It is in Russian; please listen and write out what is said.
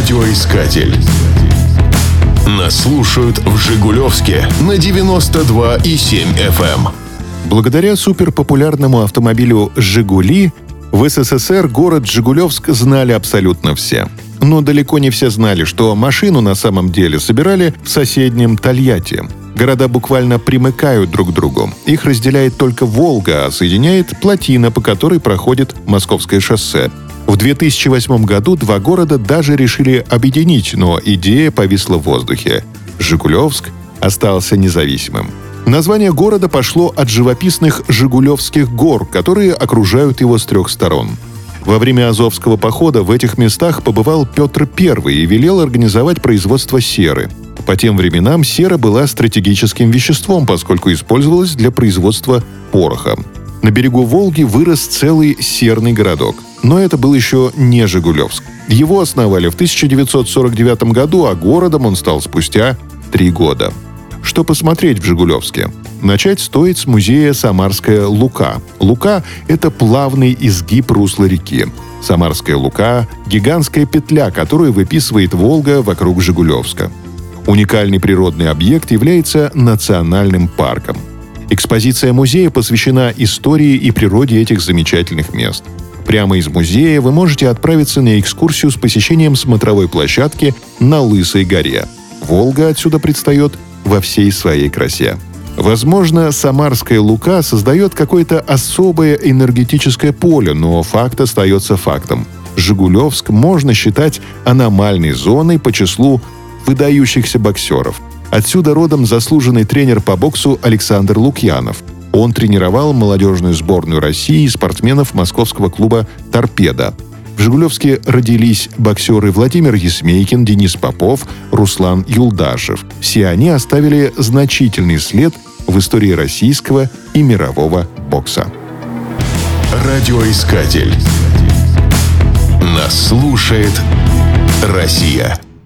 Радиоискатель. Нас слушают в Жигулевске на 92,7 FM. Эм. Благодаря суперпопулярному автомобилю «Жигули» в СССР город Жигулевск знали абсолютно все. Но далеко не все знали, что машину на самом деле собирали в соседнем Тольятти. Города буквально примыкают друг к другу. Их разделяет только Волга, а соединяет плотина, по которой проходит Московское шоссе. В 2008 году два города даже решили объединить, но идея повисла в воздухе. Жигулевск остался независимым. Название города пошло от живописных Жигулевских гор, которые окружают его с трех сторон. Во время Азовского похода в этих местах побывал Петр I и велел организовать производство серы. По тем временам сера была стратегическим веществом, поскольку использовалась для производства пороха. На берегу Волги вырос целый серный городок. Но это был еще не Жигулевск. Его основали в 1949 году, а городом он стал спустя три года. Что посмотреть в Жигулевске? Начать стоит с музея «Самарская Лука». Лука – это плавный изгиб русла реки. Самарская Лука – гигантская петля, которую выписывает Волга вокруг Жигулевска. Уникальный природный объект является национальным парком. Экспозиция музея посвящена истории и природе этих замечательных мест. Прямо из музея вы можете отправиться на экскурсию с посещением смотровой площадки на Лысой горе. Волга отсюда предстает во всей своей красе. Возможно, Самарская Лука создает какое-то особое энергетическое поле, но факт остается фактом. Жигулевск можно считать аномальной зоной по числу выдающихся боксеров. Отсюда родом заслуженный тренер по боксу Александр Лукьянов. Он тренировал молодежную сборную России и спортсменов московского клуба «Торпеда». В Жигулевске родились боксеры Владимир Есмейкин, Денис Попов, Руслан Юлдашев. Все они оставили значительный след в истории российского и мирового бокса. Радиоискатель. Нас слушает Россия.